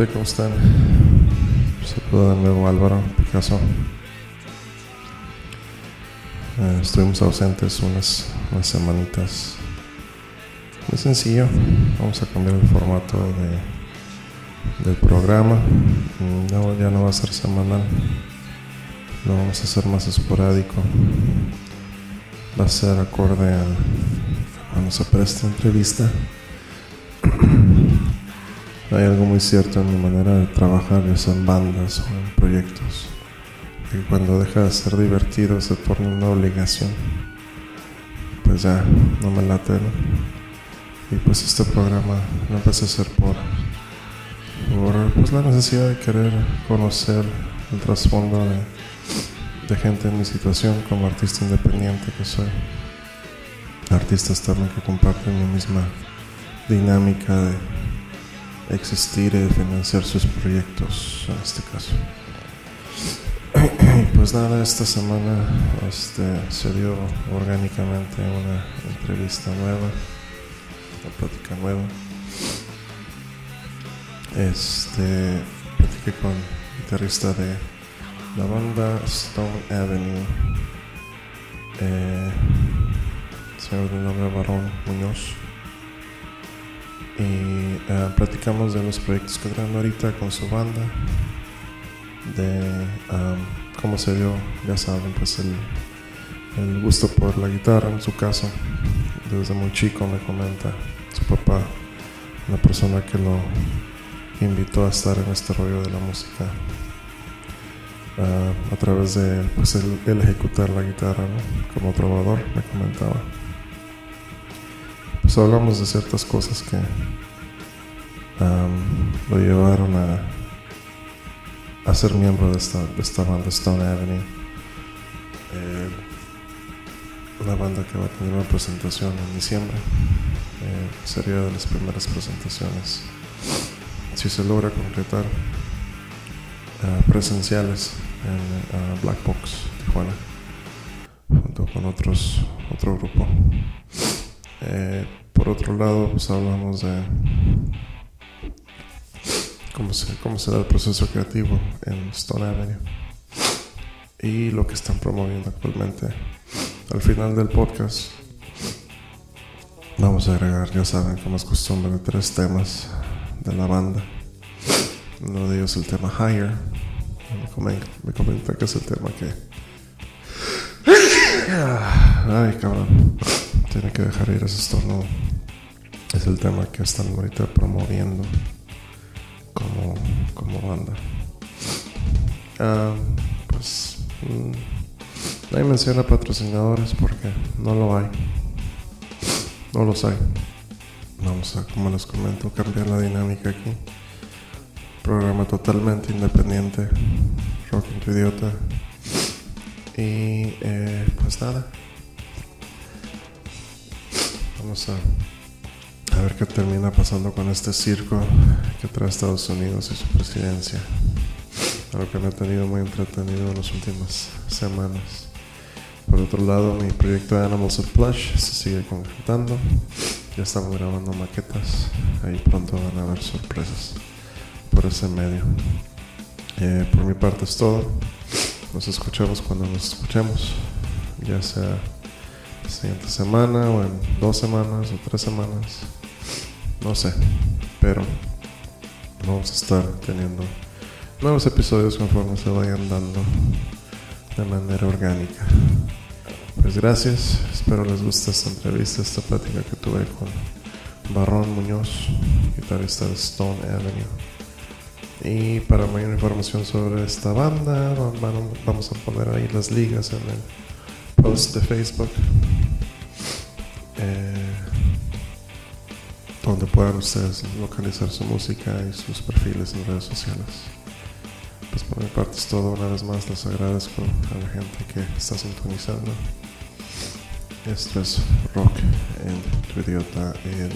¿Qué tal gente? ¿Cómo están? Saludos de nuevo Álvaro Picasso. Eh, estuvimos ausentes unas, unas semanitas. Muy sencillo. Vamos a cambiar el formato de, del programa. No, ya no va a ser semanal. Lo vamos a hacer más esporádico. Va a ser acorde a cuando se presta entrevista. Hay algo muy cierto en mi manera de trabajar, ya sea en bandas o en proyectos, que cuando deja de ser divertido se torna una obligación. Pues ya, no me late, ¿no? Y pues este programa lo empecé a hacer por, pues, la necesidad de querer conocer el trasfondo de, de gente en mi situación como artista independiente que soy. Artistas también que comparten mi misma dinámica de existir y financiar sus proyectos en este caso. Pues nada, esta semana este, se dio orgánicamente una entrevista nueva, una plática nueva. Este, platiqué con el guitarrista de la banda Stone Avenue, eh, señor de nombre Barón Muñoz y uh, platicamos de los proyectos que traen ahorita con su banda, de cómo se dio, ya saben, pues el, el, gusto por la guitarra en su caso. Desde muy chico me comenta su papá, una persona que lo invitó a estar en este rollo de la música. Uh, a través de pues, el, ejecutar la guitarra como trovador, me comentaba pues hablamos de ciertas cosas que lo llevaron a, a ser miembro de esta, banda Stone Avenue. Eh, una banda que va a tener una presentación en diciembre. Eh, sería de las primeras presentaciones, si se logra concretar, uh, presenciales en uh, Black Box, Tijuana, junto con otros, otro grupo. Eh, por otro lado, pues hablamos de cómo se, da el proceso creativo en Stone Avenue y lo que están promoviendo actualmente. Al final del podcast vamos a agregar, ya saben, como es costumbre, tres temas de la banda. Uno de ellos el tema Higher. Me comenta, me comenta que es el tema que... Ay, cabrón. Tiene que dejar ir ese estornudo. Es el tema que están ahorita promoviendo como, como banda. Uh, pues mm, hay mención a patrocinadores porque no lo hay. No los hay. Vamos a, como les comento, cambiar la dinámica aquí. Programa totalmente independiente. Rock tu idiota. Y eh, pues nada. Vamos a, ver qué termina pasando con este circo que trae Estados Unidos y su presidencia. Algo que me ha tenido muy entretenido en las últimas semanas. Por otro lado, mi proyecto de Animals of Plush se sigue concretando. Ya estamos grabando maquetas. Ahí pronto van a haber sorpresas por ese medio. Eh, por mi parte es todo. Nos escuchamos cuando nos escuchemos. Ya sea siguiente semana o en dos semanas o tres semanas. No sé. Pero vamos a estar teniendo nuevos episodios conforme se vayan dando de manera orgánica. Pues gracias, espero les guste esta entrevista, esta plática que tuve con Barrón Muñoz, guitarrista de Stone Avenue. Y para mayor información sobre esta banda, vamos a poner ahí las ligas en el post de Facebook. Eh, donde puedan ustedes localizar su música y sus perfiles en redes sociales. Pues por mi parte es todo. Una vez más les agradezco a la gente que está sintonizando. Esto es Rock en tu idiota, el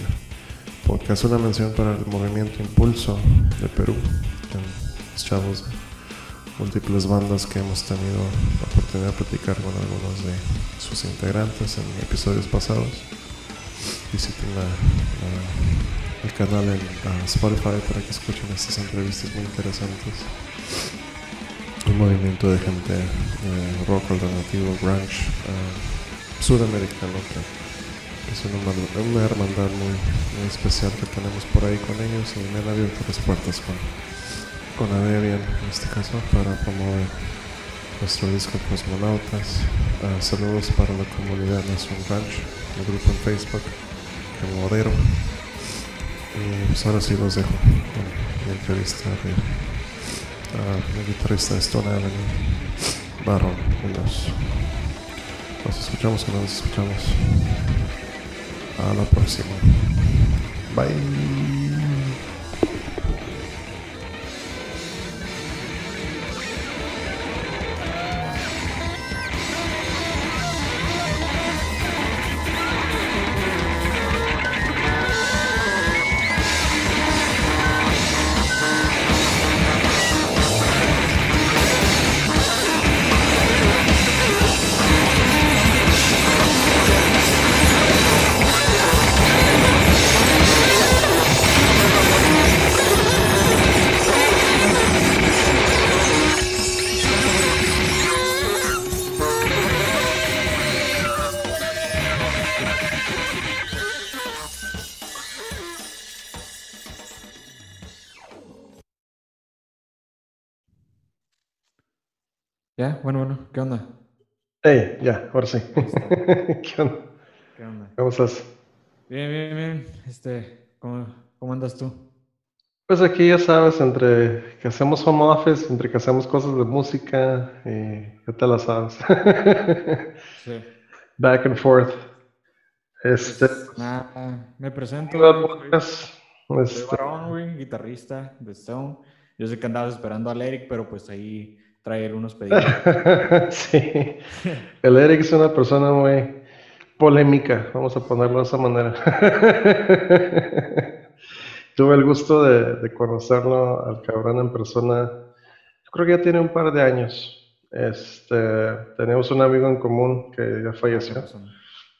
podcast. Una mención para el movimiento Impulso de Perú. Los chavos múltiples bandas que hemos tenido la oportunidad de platicar con algunos de sus integrantes en episodios pasados. Visiten la, la, el canal en Spotify para que escuchen estas entrevistas muy interesantes. Un movimiento de gente eh, rock alternativo, grunge, uh, sudamericano, es una, una hermandad muy, muy, especial que tenemos por ahí con ellos y me han abierto las puertas con, con Adebian en este caso para promover nuestro disco Cosmonautas. Uh, saludos para la comunidad Nación Grunge, el grupo en Facebook que modero. Y pues ahora sí los dejo con la entrevista de uh, el guitarrista de Stone Avenue, Baron Munoz. Nos escuchamos o nos escuchamos. A la próxima. Bye. Ya, bueno, bueno, ¿qué onda? Hey, ya, ahora sí. ¿Qué onda? ¿Qué onda? ¿Cómo estás? Bien, bien, bien. Este, ¿cómo, cómo andas tú? Pues aquí ya sabes, entre que hacemos home office, entre que hacemos cosas de música, y ya te la sabes. Sí. Back and forth. Este, Pues, nada, me presento. Güey, soy- Este, güey, guitarrista de Stone. Yo sé que andabas esperando al Eric, pero pues ahí trae unos pedidos. sí, el Eric es una persona muy polémica, vamos a ponerlo de esa manera. Tuve el gusto de, de conocerlo al cabrón en persona, yo creo que ya tiene un par de años. Este, tenemos un amigo en común que ya falleció.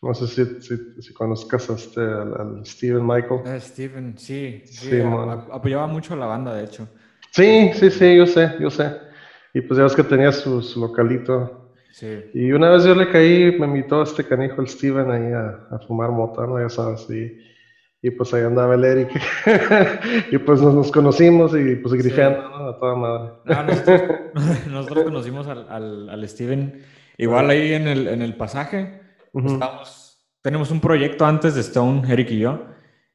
No sé si, si, si conozcas a este, al, al Steven Michael. Eh, Steven, sí, sí, Sí, a- apoyaba mucho a la banda, de hecho. Sí, sí, sí, yo sé, yo sé. Y pues ya ves que tenía su, su localito. Sí. Y una vez yo le caí, me invitó este canijo, el Steven, ahí a, a fumar mota, ¿no? Ya sabes, y, y pues ahí andaba el Eric. y pues nos, nos conocimos y pues grifeando, ¿no? A toda madre. No, nosotros, nosotros conocimos al, al, al Steven igual ahí en el, en el pasaje. Estábamos- tenemos un proyecto antes de Stone, Eric y yo,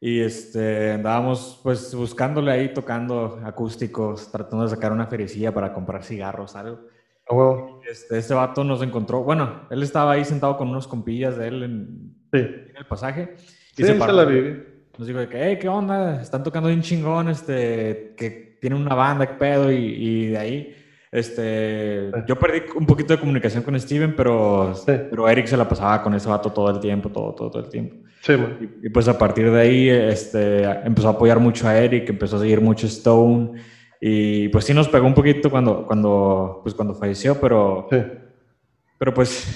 y este, andábamos pues buscándole ahí tocando acústicos, tratando de sacar una ferecilla para comprar cigarros, algo. Ah, bueno, Este, este vato nos encontró, bueno, él estaba ahí sentado con unos compillas de él en, sí. en el pasaje. Sí, se paró. la viví. Nos dijo de que, hey, ¿qué onda? Están tocando bien chingón, este, que tienen una banda, qué pedo, y, y de ahí, este, yo perdí un poquito de comunicación con Steven, pero, Sí. pero Eric se la pasaba con ese vato todo el tiempo, todo, todo, todo el tiempo. Sí. Y, y pues a partir de ahí, este, empezó a apoyar mucho a Eric, empezó a seguir mucho Stone, y pues sí nos pegó un poquito cuando, cuando, pues cuando falleció, pero, pero pues,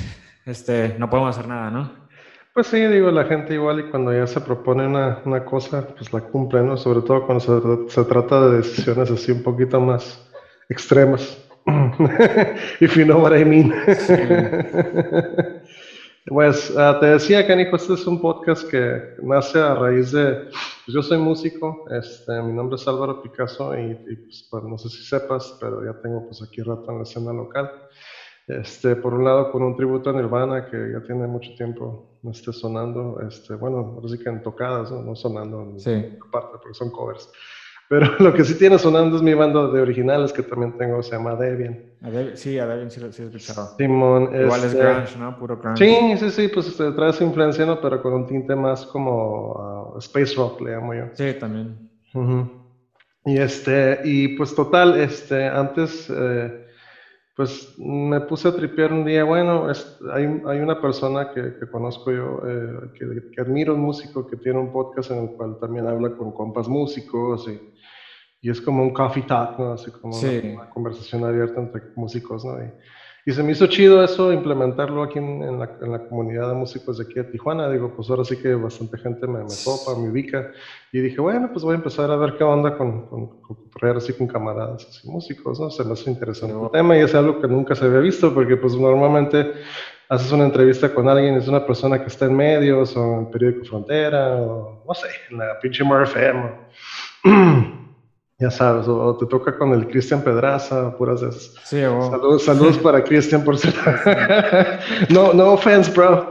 este, no podemos hacer nada, ¿no? Pues sí, digo, la gente igual y cuando ya se propone una, una cosa, pues la cumple, ¿no? Sobre todo cuando se, se trata de decisiones así un poquito más extremas. If you know what I mean. Pues ah, te decía, Canijo, este es un podcast que nace a raíz de, pues yo soy músico, este, mi nombre es Álvaro Picasso y, y, pues, pues, no sé si sepas, pero ya tengo pues aquí rato en la escena local. Este, por un lado, con un tributo a Nirvana que ya tiene mucho tiempo no esté sonando, este, bueno, ahora sí que en tocadas, no, no sonando en Sí. parte, porque son covers. Pero lo que sí tiene sonando es mi banda de originales que también tengo, se llama Debian. A Dev- sí, a Devin sí, sí he escuchado. Simón, Igual es este, grunge, ¿no? Puro grunge. Sí, sí, sí, pues este, trae su influencia, ¿no? Pero con un tinte más como ah, space rock, le llamo yo. Sí, también. Y este, y pues total, este, antes, eh, pues me puse a tripear un día, bueno, es- hay, hay una persona que, que conozco yo, eh, que, que admiro, un músico que tiene un podcast en el cual también habla con compas músicos y, y es como un coffee talk, ¿no? Así como Sí. una, una conversación abierta entre músicos, ¿no? Y, Y se me hizo chido eso, implementarlo aquí en, la, en, la, comunidad de músicos de aquí de Tijuana. Digo, pues ahora sí que bastante gente me, me topa, me ubica. Y dije, bueno, pues voy a empezar a ver qué onda con, con, con así con camaradas, así músicos, ¿no? Se me hace interesante el tema y es algo que nunca se había visto porque pues normalmente haces una entrevista con alguien, es una persona que está en medios o en periódico Frontera o no sé, en la pinche MRFM. ya sabes, o, te toca con el Cristian Pedraza, puras esas. Sí, Saludos, saludos para Cristian por ser. no, no offense, bro.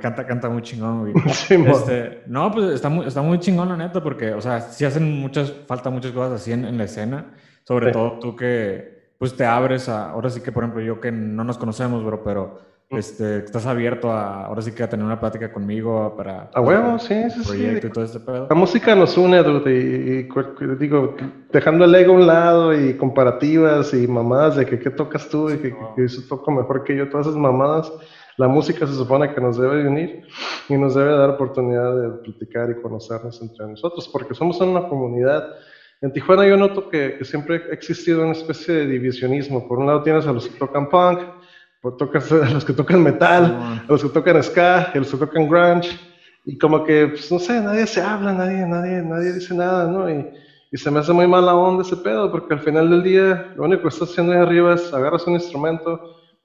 canta, canta muy chingón, güey. este, no, pues está muy, está muy chingón, la neta, porque, o sea, sí hacen muchas, falta muchas cosas así en, la escena. Sobre todo tú que, pues te abres a. Ahora sí que, por ejemplo, yo que no nos conocemos, bro, pero este, estás abierto a, ahora sí que a tener una plática conmigo para... A huevo, sí, sí, proyecto y todo este pedo. La música nos une, dude, y, digo, dejando el ego a un lado y comparativas y mamadas de que qué tocas tú y que, eso toca mejor que yo, todas esas mamadas, la música se supone que nos debe unir y nos debe dar oportunidad de platicar y conocernos entre nosotros, porque somos una comunidad. En Tijuana yo noto que, que siempre ha existido una especie de divisionismo. Por un lado tienes a los que tocan punk, pues tocas a los que tocan metal, a los que tocan ska, a los que tocan grunge, y como que, pues, no sé, nadie se habla, nadie, nadie, nadie dice nada, ¿no? Y, y, se me hace muy mala onda ese pedo, porque al final del día, lo único que estás haciendo ahí arriba es agarras un instrumento,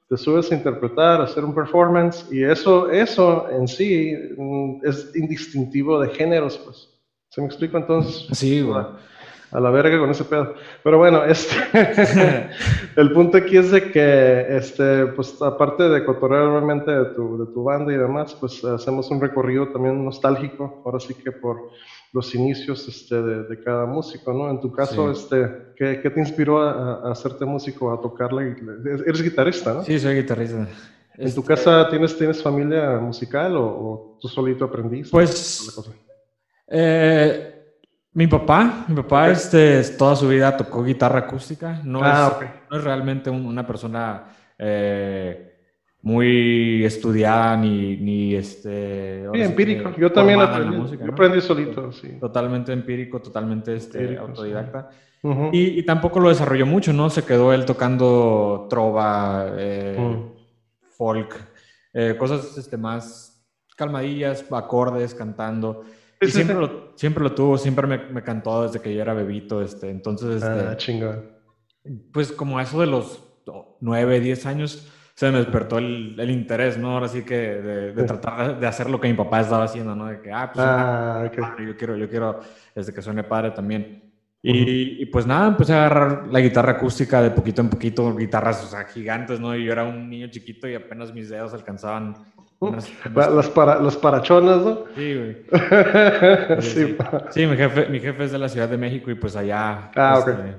te subes a interpretar, a hacer un performance, y eso, eso en sí mm, es indistintivo de géneros, pues. ¿Se me explica entonces? Sí, güey a la verga con ese pedo. Pero bueno, este, el punto aquí es de que, este, pues aparte de cotorrear realmente de tu, de tu banda y demás, pues hacemos un recorrido también nostálgico, ahora sí que por los inicios este, de, cada músico, ¿no? En tu caso, este, ¿qué, ¿qué, te inspiró a, hacerte músico, a tocarla? Eres guitarrista, ¿no? Sí, soy guitarrista. ¿En tu casa tienes, tienes familia musical o, tú solito aprendiste? Pues, eh, mi papá, mi papá este, toda su vida tocó guitarra acústica. No, ah, es, no es, realmente una persona eh, muy estudiada ni, ni este... Sí, empírico. Yo también aprendí, yo aprendí solito, sí. Totalmente empírico, totalmente este, autodidacta. y, y, tampoco lo desarrolló mucho, ¿no? Se quedó él tocando trova, eh, folk, eh, cosas este, más calmadillas, acordes, cantando siempre, lo, siempre lo tuvo, siempre me, me, cantó desde que yo era bebito, este, entonces... Este, ah, chingón. Pues como eso de los 9, 10 años se me despertó el, el interés, ¿no? Ahora sí que de, tratar de hacer lo que mi papá estaba haciendo, ¿no? De que, ah, pues ah, yo quiero, yo quiero, desde que suene padre también. Y, y, pues nada, empecé a agarrar la guitarra acústica de poquito en poquito, guitarras, o sea, gigantes, ¿no? Y yo era un niño chiquito y apenas mis dedos alcanzaban las, para, los parachonas, ¿no? Sí, güey. sí, sí. mi, jefe, mi jefe es de la Ciudad de México y pues allá. Ah, ok. Este,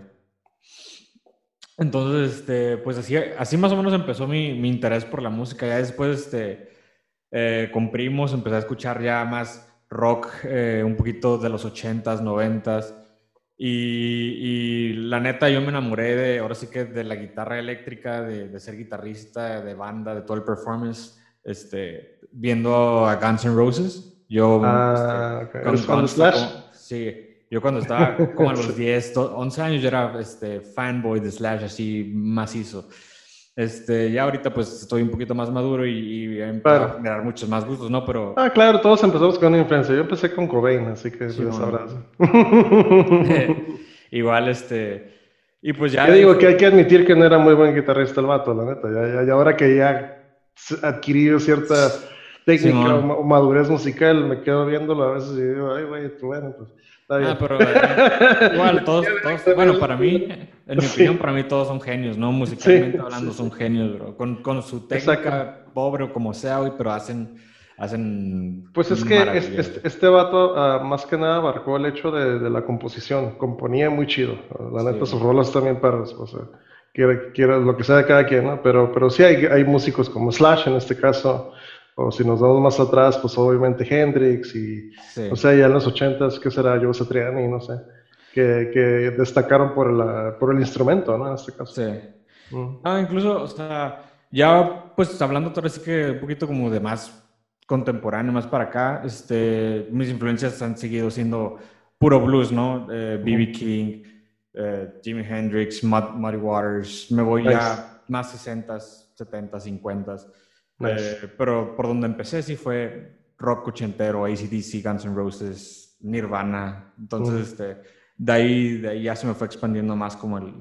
entonces, este, pues así, así más o menos empezó mi, mi interés por la música. Ya después, este, eh, con primos, empecé a escuchar ya más rock, eh, un poquito de los 80s, 90s. Y, y, la neta, yo me enamoré de, ahora sí que de la guitarra eléctrica, de, de ser guitarrista, de banda, de todo el performance este, viendo a Guns N' Roses. Yo, ah, este, cuando, Slash? sí, yo cuando estaba como a los 10, 11 años, yo era este, fanboy de Slash, así macizo. Este, ya ahorita pues estoy un poquito más maduro y, y a generar muchos más gustos, ¿no? Pero... Ah, claro, todos empezamos con una influencia. Yo empecé con Cobain, así que sí, sabrás. Igual, este... Y pues ya... Yo digo que hay que admitir que no era muy buen guitarrista el vato, la neta. Ya ahora que ya adquirido cierta técnica o madurez musical, me quedo viéndolo a veces y digo, ay, güey, bueno, pues. Ah, pero eh, igual, todos, todos, bueno, para mí, en mi opinión, para mí todos son genios, ¿no? Musicalmente hablando, son genios, bro. Con, con su técnica, pobre o como sea, hoy, pero hacen, hacen. Pues es que este, este, vato, uh, más que nada, abarcó el hecho de, de, la composición. Componía muy chido. La neta, sus rolas también para. O sea, quiera, lo que sea de cada quien, ¿no? Pero, pero sí hay, hay músicos como Slash en este caso, o si nos vamos más atrás, pues obviamente Hendrix y, o sea, ya en los ochentas, ¿qué será? Joe Satriani, no sé, que, que destacaron por, la, por el instrumento, ¿no? En este caso. Sí. Mm. Ah, incluso, o sea, ya pues hablando todo así que un poquito como de más contemporáneo, más para acá, este, mis influencias han seguido siendo puro blues, ¿no? B.B. Eh, King, eh, Jimi Hendrix, Muddy Waters, me voy ya más 60, 70, 50. pero por donde empecé sí fue rock ochentero, ACDC, Guns N' Roses, Nirvana. Entonces, este, de, ahí, de ahí ya se me fue expandiendo más como el,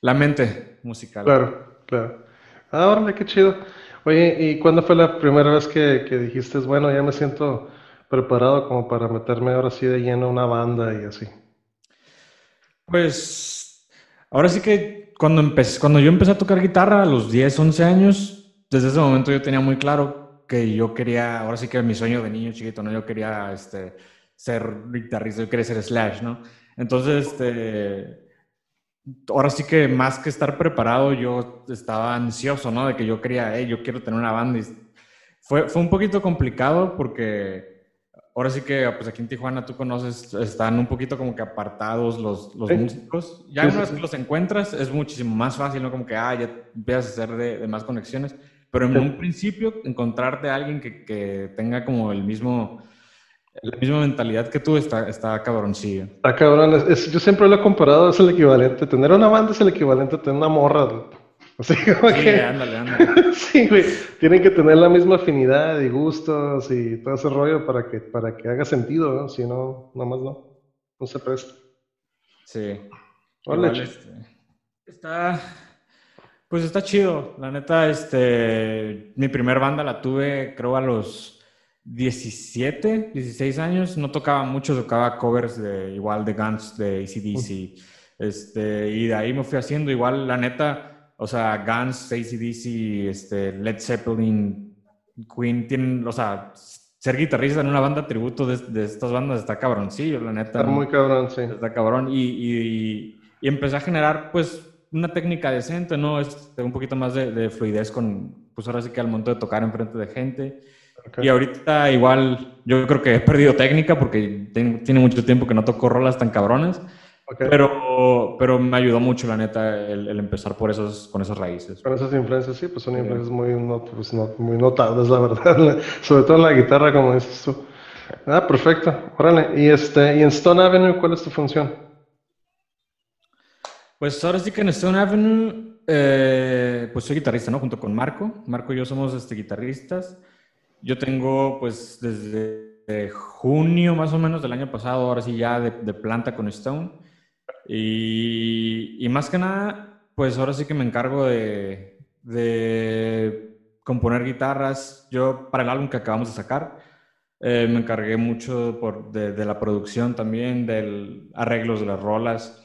la mente musical. Claro, claro. Ah, qué chido. Oye, ¿y cuándo fue la primera vez que, que dijiste, bueno, ya me siento preparado como para meterme ahora sí de lleno a una banda y así? Pues ahora sí que cuando, empecé, cuando yo empecé a tocar guitarra a los 10, 11 años, desde ese momento yo tenía muy claro que yo quería, ahora sí que mi sueño de niño chiquito, ¿no? Yo quería este, ser guitarrista, yo quería ser Slash, ¿no? Entonces, este, ahora sí que más que estar preparado, yo estaba ansioso, ¿no? De que yo quería, hey, yo quiero tener una banda. Fue, fue un poquito complicado porque ahora sí que, pues aquí en Tijuana tú conoces, están un poquito como que apartados los, los músicos. Ya una vez que los encuentras es muchísimo más fácil, ¿no? Como que, ah, ya empiezas a hacer de, de más conexiones. Pero en un principio, encontrarte a alguien que, que tenga como el mismo la misma mentalidad que tú está, está cabroncillo. Está cabrón. yo siempre lo he comparado, es el equivalente. Tener una banda es el equivalente a tener una morra. Así como sí, que... ándale, ándale. sí, güey. Tienen que tener la misma afinidad y gustos y todo ese rollo para que, para que haga sentido, ¿no? Si no, nada más no. No se presta. Sí. Hola. Este, está... Pues está chido. La neta, este... Mi primer banda la tuve, creo, a los 17, 16 años, no tocaba mucho, tocaba covers de igual de Guns, de ACDC. Este, y de ahí me fui haciendo igual, la neta, o sea, Guns, ACDC, este, Led Zeppelin, Queen, tienen, o sea, ser guitarrista en una banda tributo de, de estas bandas está cabroncillo, la neta. Está muy cabrón, sí. Está cabrón. Y, y, y, empecé a generar, pues, una técnica decente, ¿no? Este, un poquito más de, de, fluidez con, pues ahora sí que al momento de tocar enfrente de gente. Y ahorita igual yo creo que he perdido técnica porque tiene mucho tiempo que no toco rolas tan cabronas. Pero, pero me ayudó mucho, la neta, el, empezar por esos, con esas raíces. Con esas influencias, sí, pues son influencias muy, pues, muy notables, la verdad. Sobre todo en la guitarra, como dices tú. Ah, perfecto. Órale. Y, este, y en Stone Avenue, ¿cuál es tu función? Pues ahora sí que en Stone Avenue, eh, pues soy guitarrista, ¿no? Junto con Marco. Marco y yo somos este, guitarristas. Yo tengo, pues, desde junio más o menos del año pasado, ahora sí ya de, planta con Stone. Y, y, más que nada, pues ahora sí que me encargo de, de componer guitarras. Yo, para el álbum que acabamos de sacar, eh, me encargué mucho por, de, de, la producción también, del arreglos de las rolas.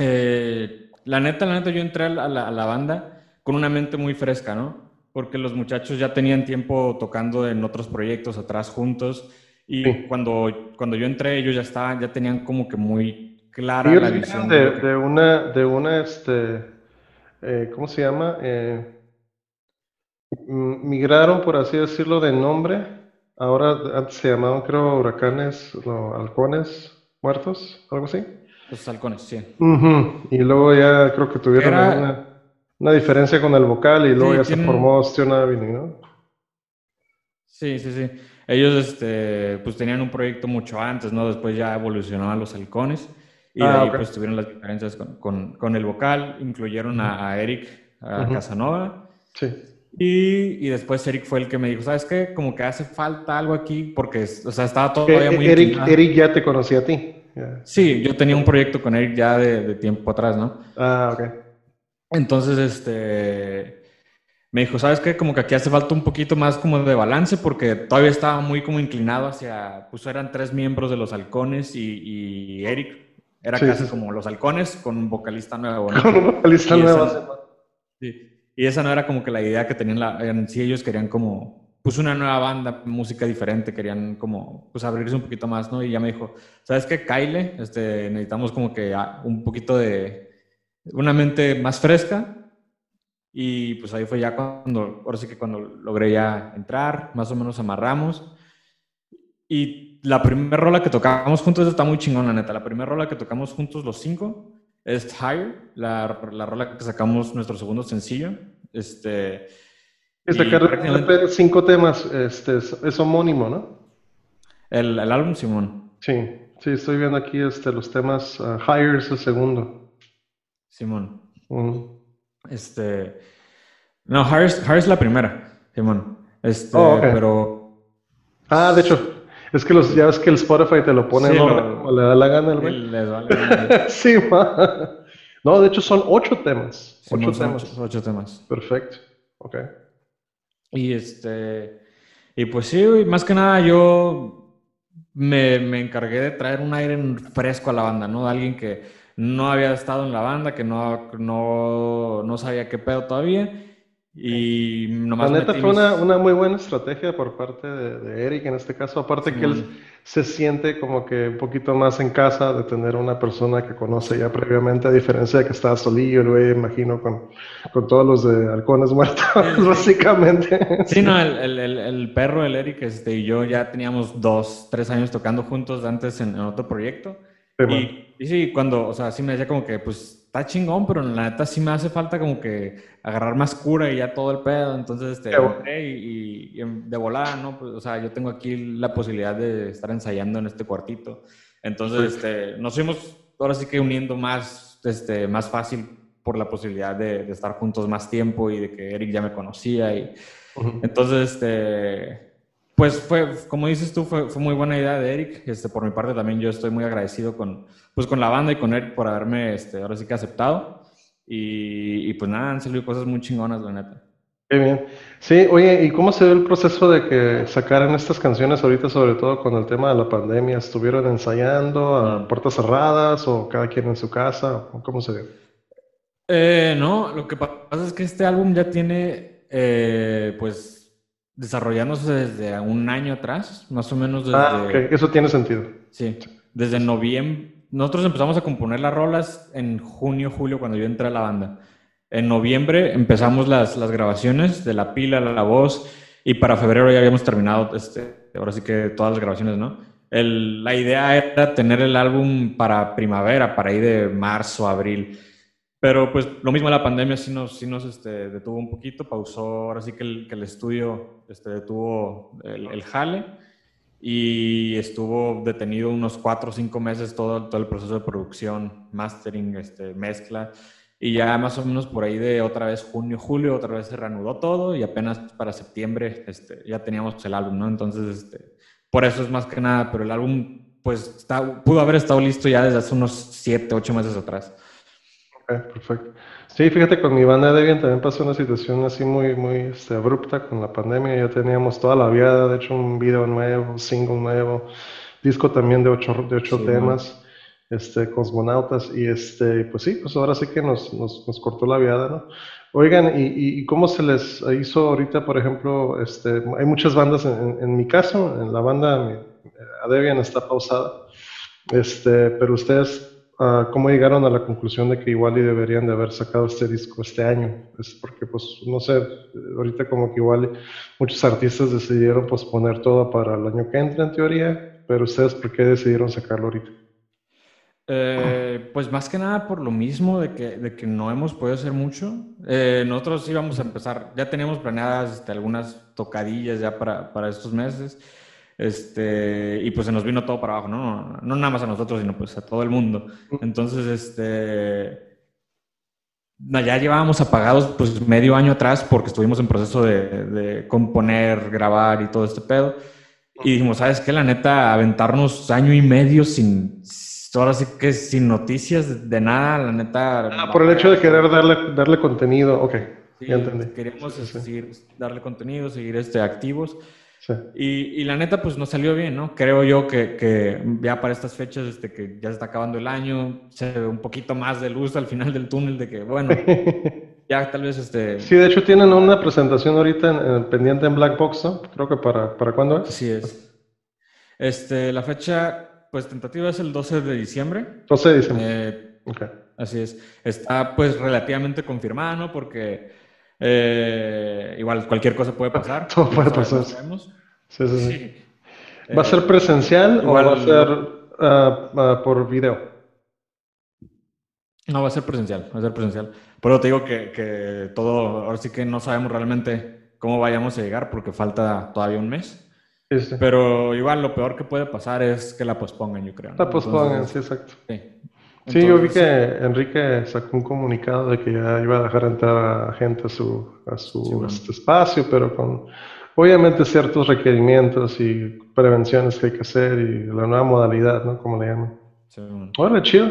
Eh, la neta, la neta, yo entré a la, a la banda con una mente muy fresca, ¿no? porque los muchachos ya tenían tiempo tocando en otros proyectos atrás juntos y cuando, cuando yo entré ellos ya estaban, ya tenían como que muy clara la visión. De, de, una, de una, este, eh, ¿cómo se llama? Eh, migraron, por así decirlo, de nombre. Ahora antes se llamaban, creo, huracanes, no, halcones muertos, algo así. Los halcones, sí. Y luego ya creo que tuvieron una una diferencia con el vocal y luego ya se formó Stone Avenue, ¿no? Sí, sí, sí. Ellos este, pues tenían un proyecto mucho antes, ¿no? Después ya evolucionó a los halcones y ah, ahí pues tuvieron las diferencias con, con, el vocal, incluyeron a, Eric, a Casanova. Sí. Y, y, después Eric fue el que me dijo, ¿sabes qué? Como que hace falta algo aquí porque, o sea, estaba todavía muy... Eric, Eric ya te conocía a ti. Sí, yo tenía un proyecto con Eric ya de, de tiempo atrás, ¿no? Ah, ok. Entonces, este, me dijo, ¿sabes qué? Como que aquí hace falta un poquito más como de balance porque todavía estaba muy como inclinado hacia, pues eran tres miembros de los halcones y, Eric era casi como los halcones con un vocalista nuevo. Con un vocalista nuevo. sí. Y esa no era como que la idea que tenían la, en sí, ellos querían como, pues una nueva banda, música diferente, querían como, pues abrirse un poquito más, ¿no? Y ya me dijo, ¿sabes qué? Kyle, este, necesitamos como que ah, un poquito de una mente más fresca. Y pues ahí fue ya cuando, ahora sí que cuando logré ya entrar, más o menos amarramos. Y la primera rola que tocamos juntos está muy chingona, neta. La primera rola que tocamos juntos los cinco es Higher, la, la rola que sacamos nuestro segundo sencillo. Este, es cinco temas, este, es, homónimo, ¿no? El, el, álbum Simón. Sí, sí, estoy viendo aquí este, los temas. Uh, Higher es el segundo. Simón. Este. No, Harris, Harris la primera, Simón. Este, Oh, pero. Ah, de hecho, es que los, ya ves que el Spotify te lo pone Sí, lo- como le da la gana el güey. les vale. Sí, ma. No, de hecho son ocho temas. Ocho temas. ocho, ocho temas. Perfecto. Ok. Y este. Y pues sí, güey, más que nada yo me, me encargué de traer un aire fresco a la banda, ¿no? De alguien que no había estado en la banda, que no, no, no sabía qué pedo todavía. Y La nomás neta metí fue mis- una, una muy buena estrategia por parte de, de Eric en este caso. Aparte que él se siente como que un poquito más en casa de tener una persona que conoce ya previamente, a diferencia de que estaba solillo, güey, imagino, con, con todos los de halcones muertos, básicamente. Sí, no, el, el, el, el perro, el Eric, este, y yo ya teníamos dos, tres años tocando juntos antes en, en otro proyecto. Sí. Y, y sí, cuando, o sea, sí me decía como que, pues, está chingón, pero la neta sí me hace falta como que agarrar más cura y ya todo el pedo. Entonces, este, y, y- y en- de volada, ¿no? Pues, o sea, yo tengo aquí la posibilidad de estar ensayando en este cuartito. Entonces, este, nos fuimos ahora sí que uniendo más, este, más fácil por la posibilidad de, de estar juntos más tiempo y de que Eric ya me conocía y entonces, este, pues fue, como dices tú, fue, fue muy buena idea de Eric. Este, por mi parte también yo estoy muy agradecido con, pues, con la banda y con Eric por haberme, este, ahora sí que aceptado. Y, y pues nada, han salido cosas muy chingonas, la neta. Qué bien. Sí, oye, ¿y cómo se dio el proceso de que sacaran estas canciones ahorita, sobre todo con el tema de la pandemia? ¿Estuvieron ensayando a Mm. puertas cerradas o cada quien en su casa? ¿O ¿Cómo se dio? Eh, no, lo que pasa es que este álbum ya tiene, eh, pues, desarrollándose desde un año atrás, más o menos desde... Ah, ok, eso tiene sentido. Sí, desde noviembre. Nosotros empezamos a componer las rolas en junio, julio, cuando yo entré a la banda. En noviembre empezamos las, las grabaciones de la pila, la, la voz, y para febrero ya habíamos terminado, este, ahora sí que todas las grabaciones, ¿no? El- la idea era tener el álbum para primavera, para ahí de marzo, abril. Pero pues lo mismo la pandemia sí nos, sí nos este, detuvo un poquito, pausó, ahora sí que el, que el estudio este, detuvo el, el jale y estuvo detenido unos cuatro o cinco meses todo, todo el proceso de producción, mastering, este, mezcla. Y ya más o menos por ahí de otra vez junio, julio, otra vez se reanudó todo y apenas para septiembre este, ya teníamos el álbum, ¿no? Entonces, este, por eso es más que nada, pero el álbum pues está, pudo haber estado listo ya desde hace unos siete, ocho meses atrás. Ok, perfecto. Sí, fíjate, con mi banda Debian también pasó una situación así muy, muy este, abrupta con la pandemia. Ya teníamos toda la viada, de hecho, un video nuevo, un single nuevo, disco también de ocho, de ocho Sí, temas, este, Cosmonautas. Y este, pues sí, pues ahora sí que nos, nos, nos cortó la viada, ¿no? Oigan, ¿y, y, cómo se les hizo ahorita, por ejemplo, este, hay muchas bandas, en, en- mi caso, en la banda, mi, Debian está pausada, este, pero ustedes ah, ¿cómo llegaron a la conclusión de que igual y deberían de haber sacado este disco este año? Es porque, pues, no sé, ahorita como que igual muchos artistas decidieron posponer todo para el año que entra en teoría, pero ustedes, ¿por qué decidieron sacarlo ahorita? Eh, pues más que nada por lo mismo de que, de que no hemos podido hacer mucho. Eh, nosotros íbamos a empezar, ya teníamos planeadas este, algunas tocadillas ya para, para estos meses. Este, y pues se nos vino todo para abajo, ¿no? No, no nada más a nosotros, sino pues a todo el mundo. Entonces, este, ya llevábamos apagados pues medio año atrás porque estuvimos en proceso de, de componer, grabar y todo este pedo. Y dijimos, ¿sabes qué? La neta, aventarnos año y medio sin, ahora sí que sin noticias de nada, la neta. Ah, por el hecho de querer darle, darle contenido, ok, Sí, ya entendí. queríamos sí, sí. seguir, darle contenido, seguir este, activos. Sí. Y, y la neta, pues nos salió bien, ¿no? Creo yo que, que ya para estas fechas, este, que ya se está acabando el año, se ve un poquito más de luz al final del túnel, de que, bueno, ya tal vez este. Sí, de hecho tienen una presentación ahorita en, en- pendiente en Black Box, ¿no? Creo que para, ¿para cuándo es? Así es. Este, la fecha, pues tentativa es el 12 de diciembre. 12 de diciembre. Eh. Así es. Está pues relativamente confirmada, ¿no? Porque eh, igual cualquier cosa puede pasar. Todo puede pasar. Sí, sí. ¿Va a ser Eh, presencial igual- o va a ser ah, ah, por video? No, va a ser presencial, va a ser presencial. Pero te digo que, que todo, ahora sí que no sabemos realmente cómo vayamos a llegar porque falta todavía un mes. Sí, sí. Pero igual lo peor que puede pasar es que la pospongan, yo creo. ¿no? La pospongan, Entonces, sí, exacto. sí. Sí, yo vi que Enrique sacó un comunicado de que ya iba a dejar entrar a gente a su, a su este espacio, pero con obviamente ciertos requerimientos y prevenciones que hay que hacer y la nueva modalidad, ¿no? Como le llaman. Sí, bueno. chido.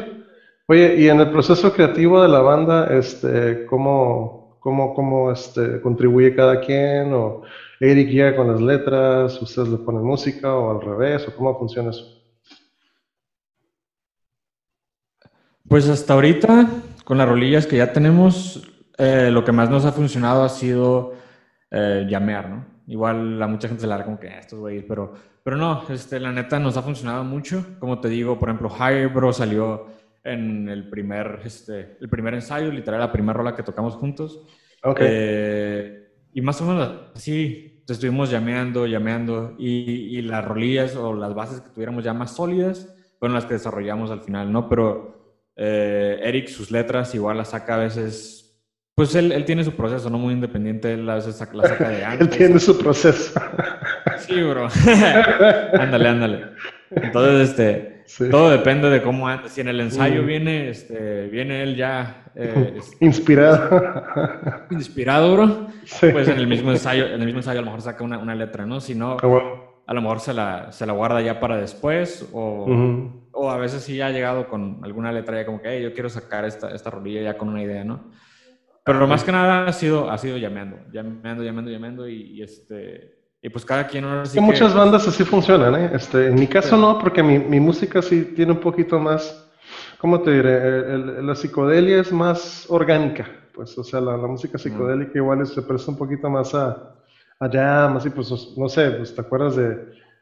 Oye, y en el proceso creativo de la banda, este, ¿cómo, cómo, cómo este, contribuye cada quien? ¿O Eric llega con las letras, ustedes le ponen música o al revés? ¿O cómo funciona eso? Pues hasta ahorita, con las rolillas que ya tenemos, eh, lo que más nos ha funcionado ha sido eh, llamear, ¿no? Igual a mucha gente se la da como que ah, estos güeyes, pero, pero no, este, la neta nos ha funcionado mucho. Como te digo, por ejemplo, Higher Bro salió en el primer, este, el primer ensayo, literal, la primera rola que tocamos juntos. Ok. Eh, y más o menos así, estuvimos llameando, llameando, y, y, las rolillas o las bases que tuviéramos ya más sólidas fueron las que desarrollamos al final, ¿no? Pero eh, Eric, sus letras igual las saca a veces pues él, él, tiene su proceso, ¿no? Muy independiente, él a veces la saca de antes. él tiene su proceso. sí, bro. ándale, ándale. Entonces, este, todo depende de cómo antes. Si en el ensayo mm. viene, este, viene él ya... Eh, este, inspirado. inspirado, bro. Pues en el mismo ensayo, en el mismo ensayo a lo mejor saca una, una letra, ¿no? Si no, ah, a lo mejor se la, se la guarda ya para después o, o a veces sí ha llegado con alguna letra ya como que, hey, yo quiero sacar esta, esta rolilla ya con una idea, ¿no? Pero lo más que nada ha sido, ha sido llamando, llamando, llamando, llamando y, este... Y pues cada quien ahora sí Muchas bandas así funcionan, ¿eh? Este, en mi caso no, porque mi, mi, música sí tiene un poquito más, ¿cómo te diré? la psicodelia es más orgánica, pues, o sea, la, la música psicodélica igual se presta un poquito más a, a jam, así, pues, no sé, pues, ¿te acuerdas de,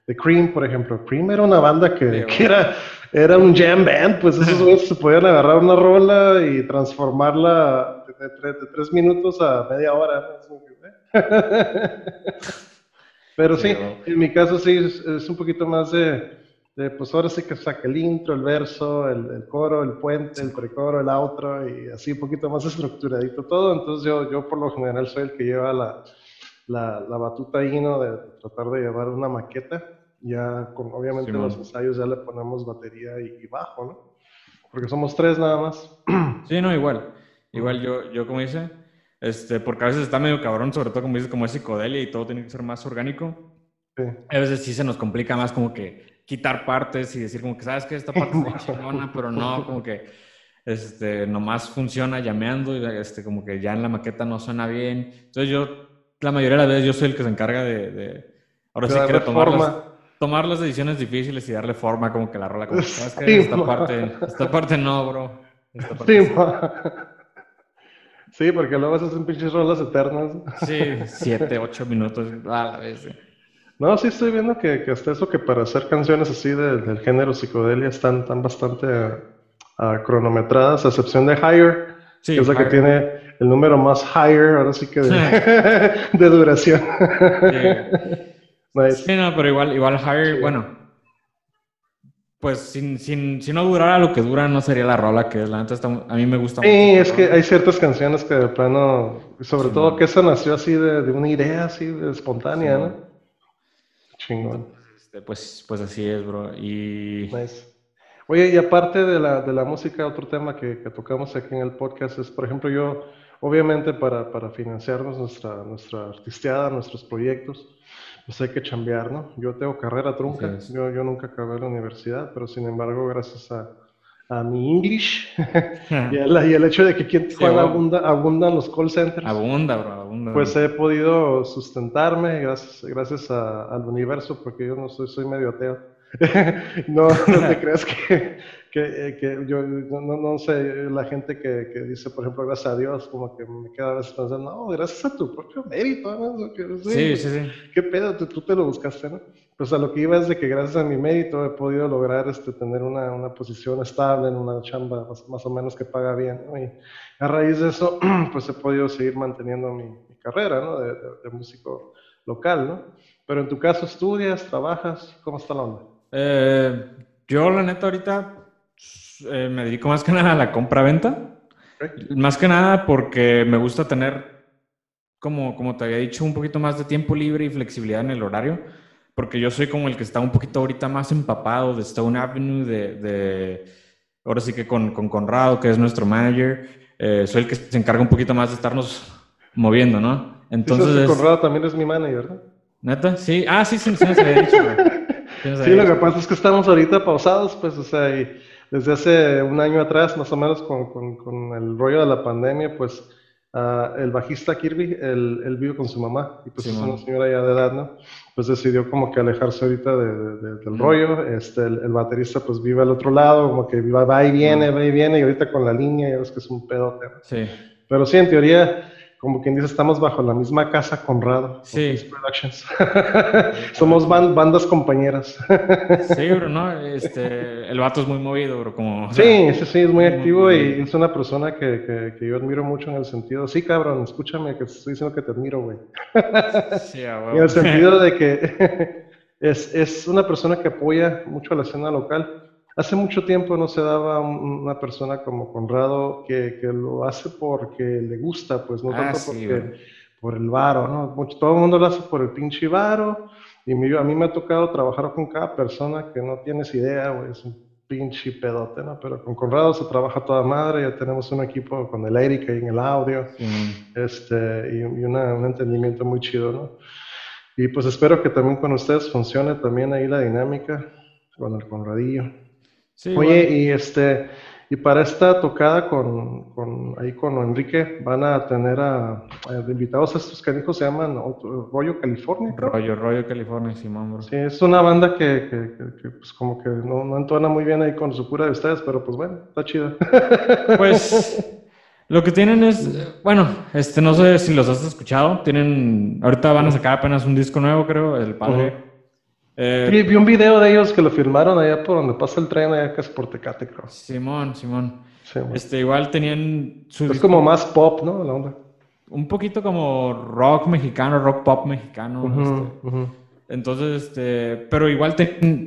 de Cream, por ejemplo? Cream era una banda que, que era, era un jam band, pues esos güeyes se podían agarrar una rola y transformarla de, tres minutos a media hora. Pero sí, en mi caso sí es, un poquito más de, pues ahora sí que saca el intro, el verso, el, coro, el puente, el precoro, el outro y así un poquito más estructuradito todo. Entonces yo, yo por lo general soy el que lleva la, la, la batuta ahí, ¿no? De tratar de llevar una maqueta. Ya, con, obviamente en los ensayos ya le ponemos batería y, y bajo, ¿no? Porque somos tres nada más. Sí, no, igual. Igual yo, yo como dice, este, porque a veces está medio cabrón, sobre todo como dices, como es psicodelia y todo tiene que ser más orgánico. A veces sí se nos complica más como que quitar partes y decir como que, ¿sabes que Esta parte es chingona, pero no, como que este, nomás funciona llameando y este, como que ya en la maqueta no suena bien. Entonces yo, la mayoría de las veces yo soy el que se encarga de, de ahora sí quiero tomar las, tomar las decisiones difíciles y darle forma como que la rola, como, ¿sabes qué? esta, parte, esta parte no, bro. Esta parte sí, Sí, porque luego haces un pinches rolas eternas. Sí, siete, ocho minutos a la vez. No, sí estoy viendo que, que, hasta eso que para hacer canciones así del género psicodelia están, están bastante uh, cronometradas, a excepción de Higher, que es la que tiene el número más higher, ahora sí que de, de duración. Sí. sí, no, pero igual, igual Higher, bueno, pues sin, sin, si no durara lo que dura, no sería la rola que es. La neta a mí me gusta mucho. Sí, es que hay ciertas canciones que de plano, sobre todo que eso nació así de, de, una idea así de espontánea, ¿no? Chingón. Este, pues, pues así es, bro. Y... Oye, y aparte de la, de la música, otro tema que, que, tocamos aquí en el podcast es, por ejemplo, yo, obviamente para, para financiarnos nuestra, nuestra artisteada, nuestros proyectos, pues hay que chambear, ¿no? Yo tengo carrera trunca, yo, yo nunca acabé la universidad, pero sin embargo, gracias a, a mi English y, el, hecho de que aquí en Tijuana abunda, abundan los call centers. Abunda, bro, abunda. Pues he podido sustentarme gracias, gracias al universo, porque yo no soy, soy medio ateo. no, no te creas que, que, eh, que yo no, no, sé, la gente que, que, dice, por ejemplo, gracias a Dios, como que me queda a veces pensando, no, gracias a tu propio mérito, ¿no? sí, sí, sí. ¿Qué pedo? Tú, te lo buscaste, ¿no? Pues a lo que iba es de que gracias a mi mérito he podido lograr este, tener una, una posición estable en una chamba más, o menos que paga bien, ¿no? Y a raíz de eso, pues he podido seguir manteniendo mi, mi carrera, ¿no? De, de, músico local, ¿no? Pero en tu caso, ¿estudias, trabajas? ¿Cómo está la onda? Eh, yo, la neta, ahorita eh, me dedico más que nada a la compra-venta. Más que nada porque me gusta tener, como, como te había dicho, un poquito más de tiempo libre y flexibilidad en el horario. Porque yo soy como el que está un poquito ahorita más empapado de Stone Avenue, de, ahora sí que con, con Conrado, que es nuestro manager, eh, soy el que se encarga un poquito más de estarnos moviendo, ¿no? Entonces... Conrado también es mi manager, ¿no? ¿Neta? Sí. Ah, sí, sí, sí, había dicho. sí, lo que pasa es que estamos ahorita pausados, pues, o sea, y desde hace un año atrás, más o menos, con, con, con el rollo de la pandemia, pues, uh, el bajista Kirby, él, él, vive con su mamá, y pues es una señora ya de edad, ¿no? Pues decidió como que alejarse ahorita de, de, del rollo, este, el, el, baterista pues vive al otro lado, como que va, va y viene, va y viene, y ahorita con la línea, ya ves que es un pedote. Sí. Pero sí, en teoría como quien dice, estamos bajo la misma casa Conrado. Sí. Productions. Somos bandas compañeras. sí, bro, ¿no? Este, el vato es muy movido, bro. Como, sí, sí, sí, es muy activo y es una persona que, que, yo admiro mucho en el sentido, sí, cabrón, escúchame, que te estoy diciendo que te admiro, güey. sí. En el sentido de que es, es una persona que apoya mucho a la escena local Hace mucho tiempo no se daba una persona como Conrado que, que lo hace porque le gusta, pues no ah, tanto porque, por el varo, ¿no? todo el mundo lo hace por el pinche varo. Y a mí me ha tocado trabajar con cada persona que no tienes idea, güey, es un pinche pedote, ¿no? Pero con Conrado se trabaja toda madre, ya tenemos un equipo con el Eric y en el audio, este, y, y un entendimiento muy chido, ¿no? Y pues espero que también con ustedes funcione también ahí la dinámica con el Conradillo. Oye, y este, y para esta tocada con, con, ahí con Enrique, van a tener a, invitados a estos canijos, se llaman Rollo California. Rollo, Rollo California, Simón, Sí, es una banda que, que, que, pues como que no, no, entona muy bien ahí con su cura de ustedes, pero pues bueno, está chido. Pues lo que tienen es, bueno, este, no sé si los has escuchado, tienen, ahorita van a sacar apenas un disco nuevo, creo, El Padre. Eh, vi, un video de ellos que lo filmaron allá por donde pasa el tren, allá casi por Tecate, creo. Simón, Simón. este, igual tenían su Es como más pop, ¿no? La onda. Un poquito como rock mexicano, rock pop mexicano. este. Entonces, este, pero igual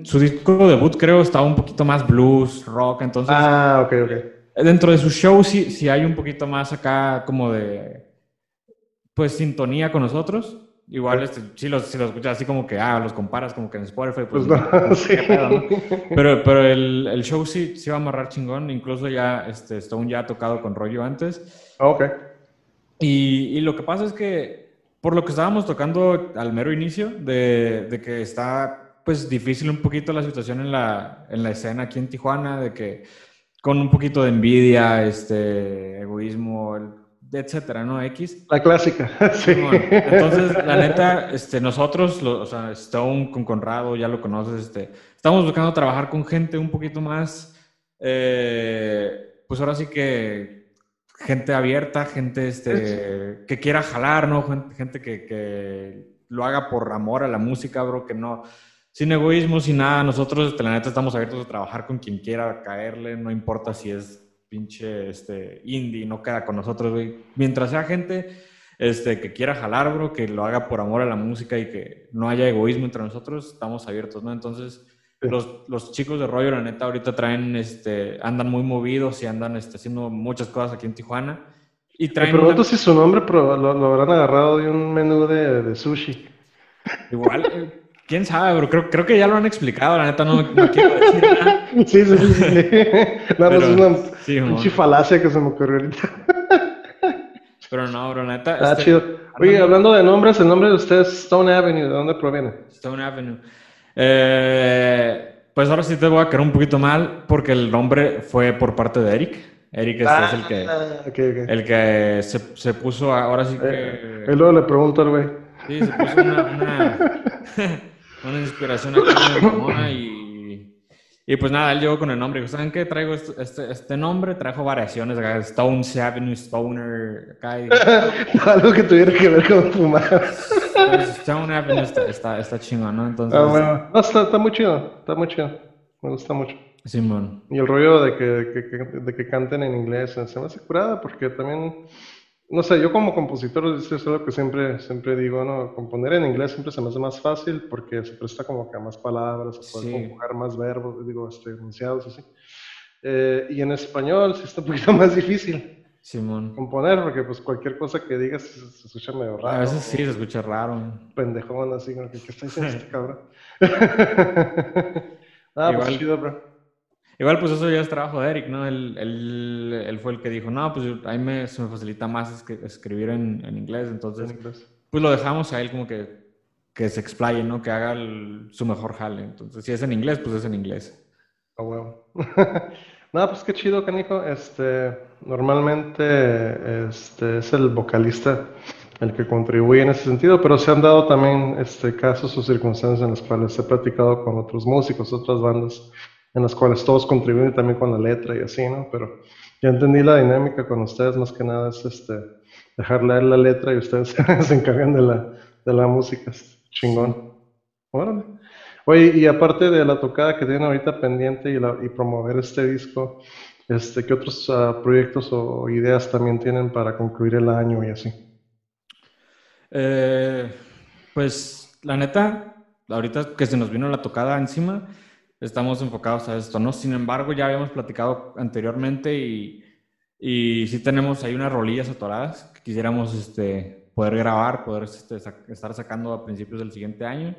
su disco debut creo estaba un poquito más blues, rock, entonces... Ah, ok, ok. Dentro de su show sí, sí hay un poquito más acá como de, pues, sintonía con nosotros. Igual, este, si los, si los escuchas así como que, ah, los comparas como que en Spotify, pues, pues no, sí. Pero, pero el, el, show sí, sí va a amarrar chingón, incluso ya, este, Stone ya ha tocado con rollo antes. Ah, ok. Y, y, lo que pasa es que, por lo que estábamos tocando al mero inicio, de, de, que está, pues, difícil un poquito la situación en la, en la escena aquí en Tijuana, de que con un poquito de envidia, este, egoísmo, el etcétera, ¿no? X. La clásica, sí. entonces, la neta, este, nosotros, o sea, Stone con Conrado, ya lo conoces, este, estamos buscando trabajar con gente un poquito más, eh, pues ahora sí que gente abierta, gente este, que quiera jalar, ¿no? Gente, que, que, lo haga por amor a la música, bro, que no, sin egoísmo, sin nada. Nosotros, este, la neta, estamos abiertos a trabajar con quien quiera caerle, no importa si es pinche este, indie no queda con nosotros, güey. Mientras sea gente este, que quiera jalar, bro, que lo haga por amor a la música y que no haya egoísmo entre nosotros, estamos abiertos, ¿no? Entonces, los, los, chicos de rollo, la neta, ahorita traen, este, andan muy movidos y andan este, haciendo muchas cosas aquí en Tijuana. Y traen Me pregunto si su nombre lo, lo, habrán agarrado de un menú de, de sushi. Igual, eh, quién sabe, bro. Creo, creo que ya lo han explicado, la neta, no, no quiero decir nada. Sí, sí, sí. sí. Nada más una sí, falacia que se me ocurrió ahorita. Pero no, bro, neta. Ah, este, chido. Oye, hablando de nombres, el nombre de usted es Stone Avenue. ¿De dónde proviene? Stone Avenue. Eh, pues ahora sí te voy a quedar un poquito mal porque el nombre fue por parte de Eric. Eric es, el que, ah, okay, okay. El que se, se, puso, ahora sí que... Eh, él luego le pregunta al güey. Sí, se puso una, una, una inspiración acá y y pues nada, él llegó con el nombre. Dijo, ¿saben qué? Traigo este, este, este nombre, trajo variaciones acá, Stone Avenue, Stoner, acá. Y... Algo que tuviera que ver con fumar. Pues, Stone Avenue está, está, está chingón, ¿no? Entonces... Ah, bueno. No, está, está muy chido, está muy chido. Me gusta mucho. Simón. Y el rollo de que, que, de que canten en inglés se me hace curada porque también no sé, yo como compositor, eso es lo que siempre, siempre digo, ¿no? Componer en inglés siempre se me hace más fácil porque se presta como que a más palabras, se puede conjugar más verbos, digo, este, enunciados así. Eh, y en español sí está un poquito más difícil. Simón. Componer, porque pues cualquier cosa que digas se, escucha medio raro. A veces sí, se escucha raro. Pendejón, así, como que, ¿qué está diciendo este cabrón? ah, pues chido, bro. Igual, pues eso ya es trabajo de Eric, ¿no? Él, él, él fue el que dijo, no, pues a mí me, se me facilita más escribir en, en inglés, entonces, pues lo dejamos a él como que, que se explaye, ¿no? Que haga su mejor jale. Entonces, si es en inglés, pues es en inglés. Ah, huevo. no, pues qué chido, canijo. Este, normalmente este, es el vocalista el que contribuye en ese sentido, pero se han dado también este, casos o circunstancias en las cuales he platicado con otros músicos, otras bandas, en las cuales todos contribuyen también con la letra y así, ¿no? Pero ya entendí la dinámica con ustedes, más que nada es este, dejar leer la letra y ustedes se encargan de la, de la música. Chingón. Órale. Oye, y aparte de la tocada que tienen ahorita pendiente y, la, y promover este disco, este, ¿qué otros uh, proyectos o ideas también tienen para concluir el año y así? Eh, pues la neta, ahorita que se nos vino la tocada encima, estamos enfocados a esto, ¿no? Sin embargo, ya habíamos platicado anteriormente y, y sí tenemos ahí unas rolillas atoradas que quisiéramos este, poder grabar, poder este, estar sacando a principios del siguiente año.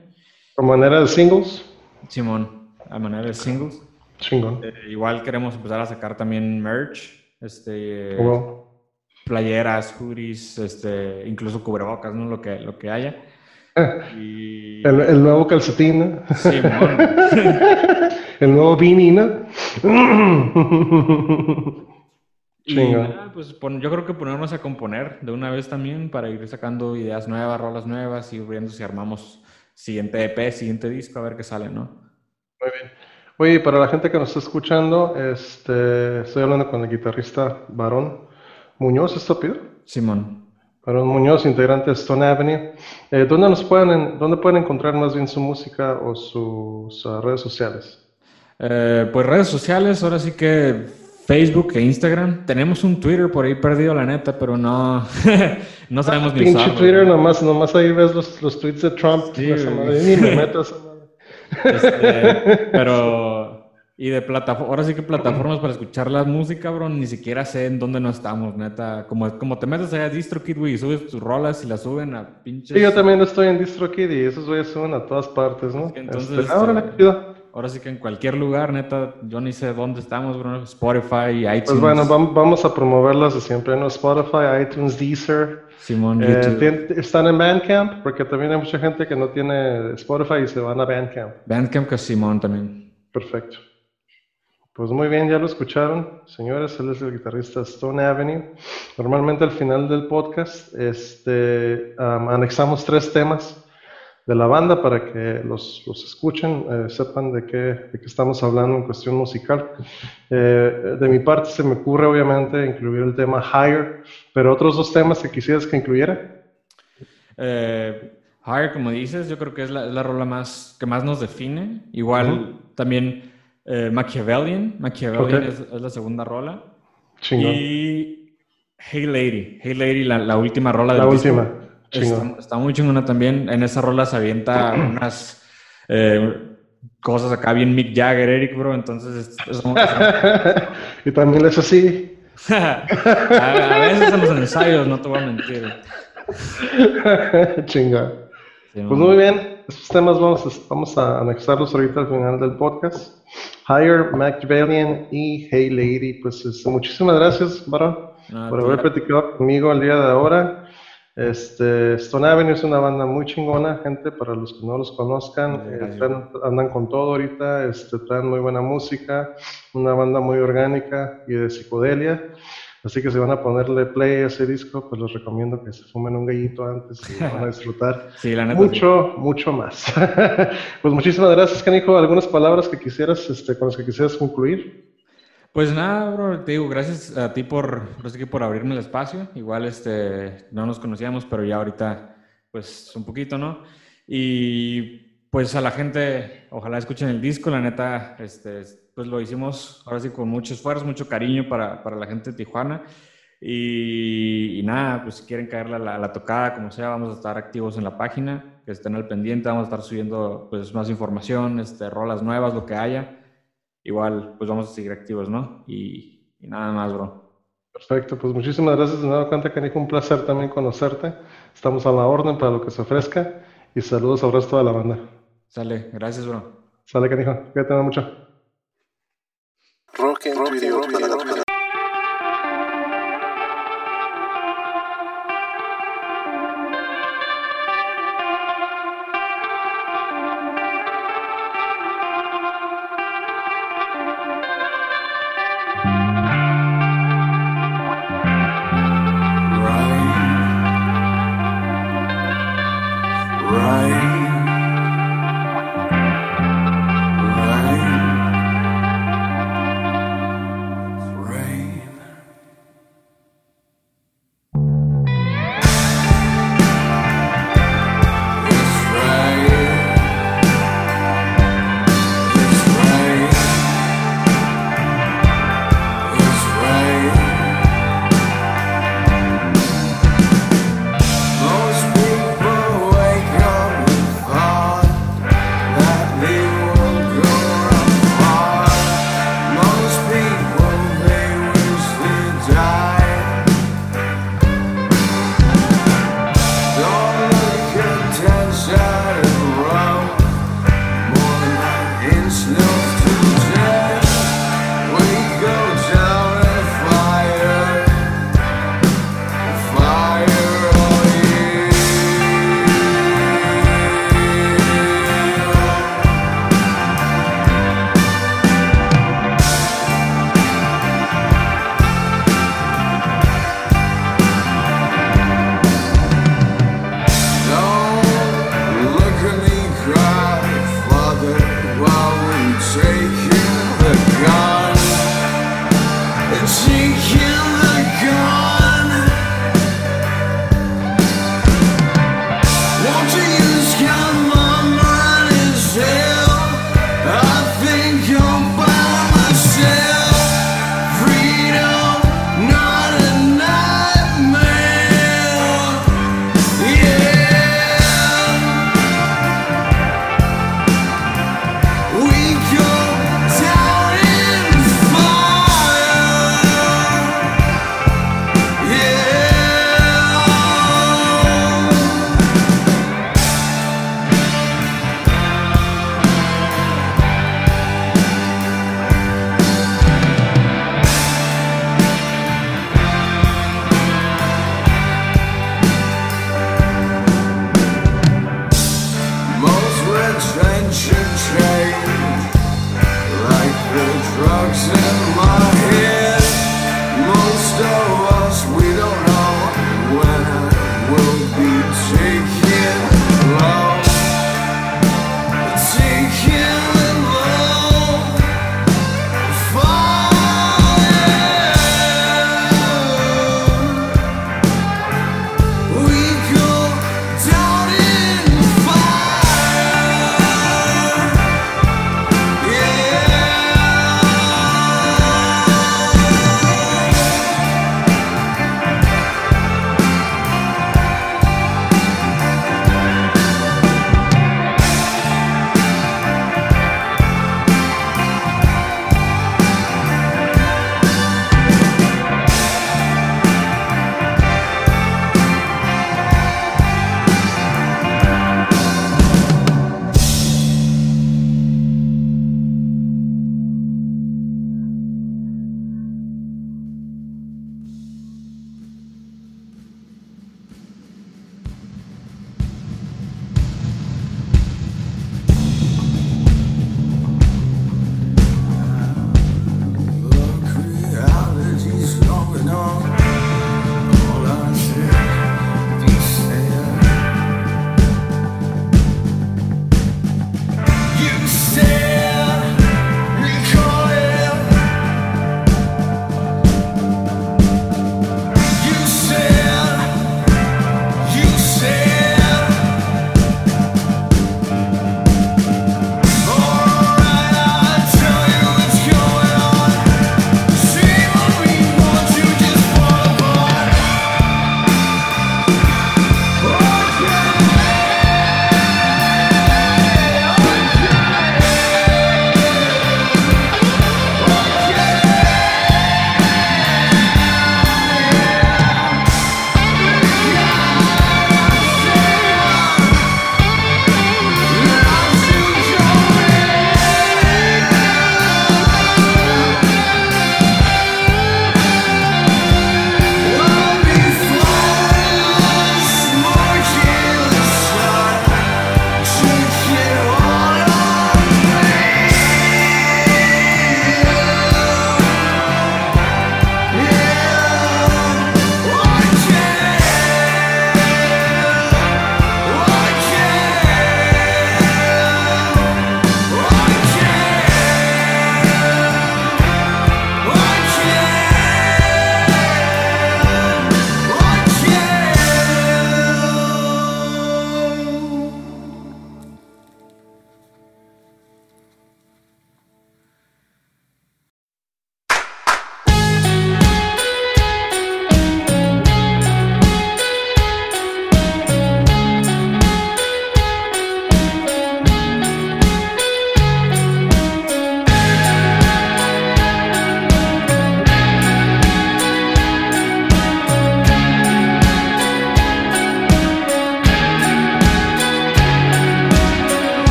¿A manera de singles? Simón, a manera de singles. Chingón. Eh, igual queremos empezar a sacar también merch, este, oh, playeras, hoodies, este, incluso cubrebocas, ¿no? Lo que, lo que haya. Y... El, nuevo calcetín, ¿no? Sí, el nuevo beanie, ¿no? y nada, pues yo creo que ponernos a componer de una vez también para ir sacando ideas nuevas, rolas nuevas y viendo si armamos siguiente EP, siguiente disco, a ver qué sale, ¿no? Muy bien. Oye, para la gente que nos está escuchando, este, estoy hablando con el guitarrista Varón. Muñoz, ¿está pido? Simón. Aaron Muñoz, integrante de Stone Avenue. Eh, ¿dónde, nos pueden, ¿Dónde pueden encontrar más bien su música o sus uh, redes sociales? Eh, pues redes sociales, ahora sí que Facebook e Instagram. Tenemos un Twitter por ahí perdido, la neta, pero no, no sabemos ni Pinche Twitter, nomás, nomás ahí ves los, los tweets de Trump. Sí, me. Este, pero y de plataforma, ahora sí que plataformas para escuchar la música, bro, ni siquiera sé en dónde no estamos, neta. Como, como te metes allá a DistroKid, güey, y subes tus rolas y las suben a pinches... Sí, yo también estoy en DistroKid y esos güeyes suben a todas partes, ¿no? entonces, este, ahora, ahora, sí que en cualquier lugar, neta, yo ni sé dónde estamos, bro. Spotify, iTunes. Pues bueno, vamos a promoverlas de siempre, ¿no? Spotify, iTunes, Deezer. Simón, eh, ¿Están en Bandcamp? Porque también hay mucha gente que no tiene Spotify y se van a Bandcamp. Bandcamp que Simón también. Perfecto. Pues muy bien, ya lo escucharon, señores, él es el guitarrista Stone Avenue. Normalmente al final del podcast este, anexamos tres temas de la banda para que los, los escuchen, eh, sepan de qué, de qué estamos hablando en cuestión musical. Eh, de mi parte se me ocurre obviamente incluir el tema Higher, pero otros dos temas que quisieras que incluyera. Eh, higher, como dices, yo creo que es la, la rola más, que más nos define. Igual también eh, Machiavellian. Machiavellian es, la segunda rola. Y Hey Lady. Hey Lady, la, última rola del La última. Está, muy chingona también. En esa rola se avienta unas eh, cosas acá bien Mick Jagger, Eric, bro. Entonces, y también es así. a, veces en los ensayos, no te voy a mentir. Chinga. pues muy bien. Estos temas vamos a, vamos a anexarlos ahorita al final del podcast. Higher, Machiavellian y Hey Lady. Pues este, muchísimas gracias, Barón, por haber platicado conmigo el día de ahora. Este, Stone Avenue es una banda muy chingona, gente, para los que no los conozcan. Eh, andan con todo ahorita, este, traen muy buena música, una banda muy orgánica y de psicodelia. Así que si van a ponerle play a ese disco, pues les recomiendo que se fumen un gallito antes y van a disfrutar mucho, mucho más. pues muchísimas gracias, Canijo. ¿Algunas palabras que quisieras, este, con las que quisieras concluir? Pues nada, bro, te digo, gracias a ti por, por abrirme el espacio. Igual este, no nos conocíamos, pero ya ahorita, pues un poquito, ¿no? Y pues a la gente, ojalá escuchen el disco, la neta, este, pues lo hicimos ahora sí con mucho esfuerzo, mucho cariño para, para la gente de Tijuana. Y, nada, pues si quieren caerle a la, tocada, como sea, vamos a estar activos en la página, que estén al pendiente, vamos a estar subiendo pues más información, este, rolas nuevas, lo que haya. Igual, pues vamos a seguir activos, ¿no? Y, nada más, bro. Perfecto, pues muchísimas gracias de nuevo, Canta Canijo, un placer también conocerte. Estamos a la orden para lo que se ofrezca y saludos al resto de la banda. Sale, gracias, bro. Sale, Canijo, cuídate mucho. Rock en tu idioma.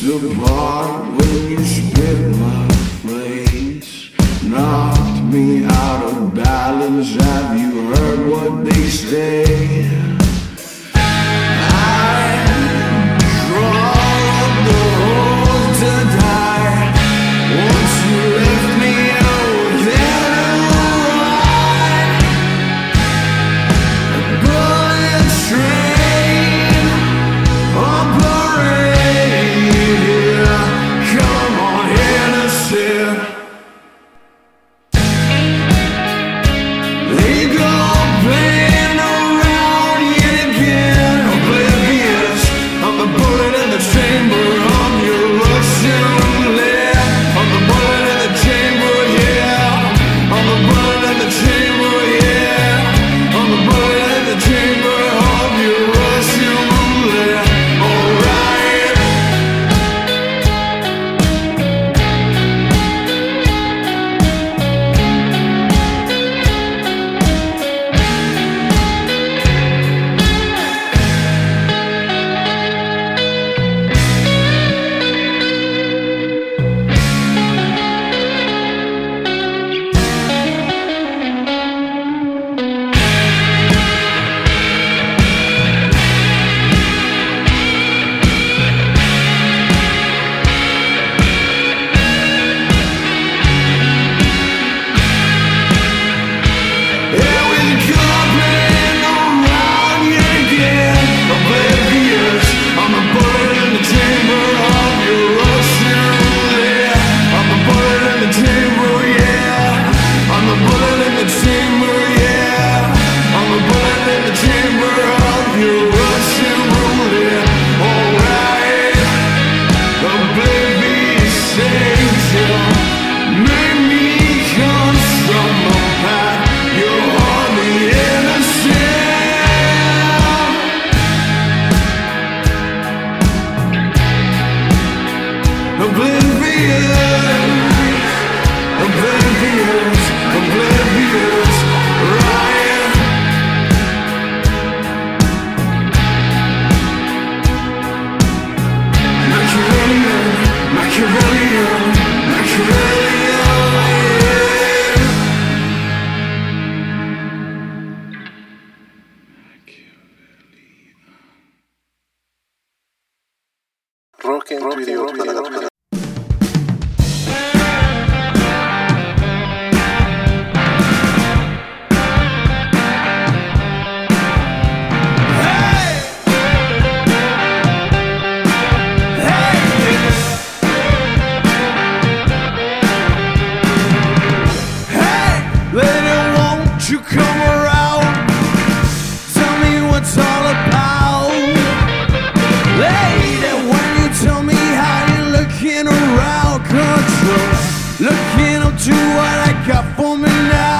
to the bar when you spit my face. Knocked me out of balance. Have you heard what they say? Looking to what I got for me now.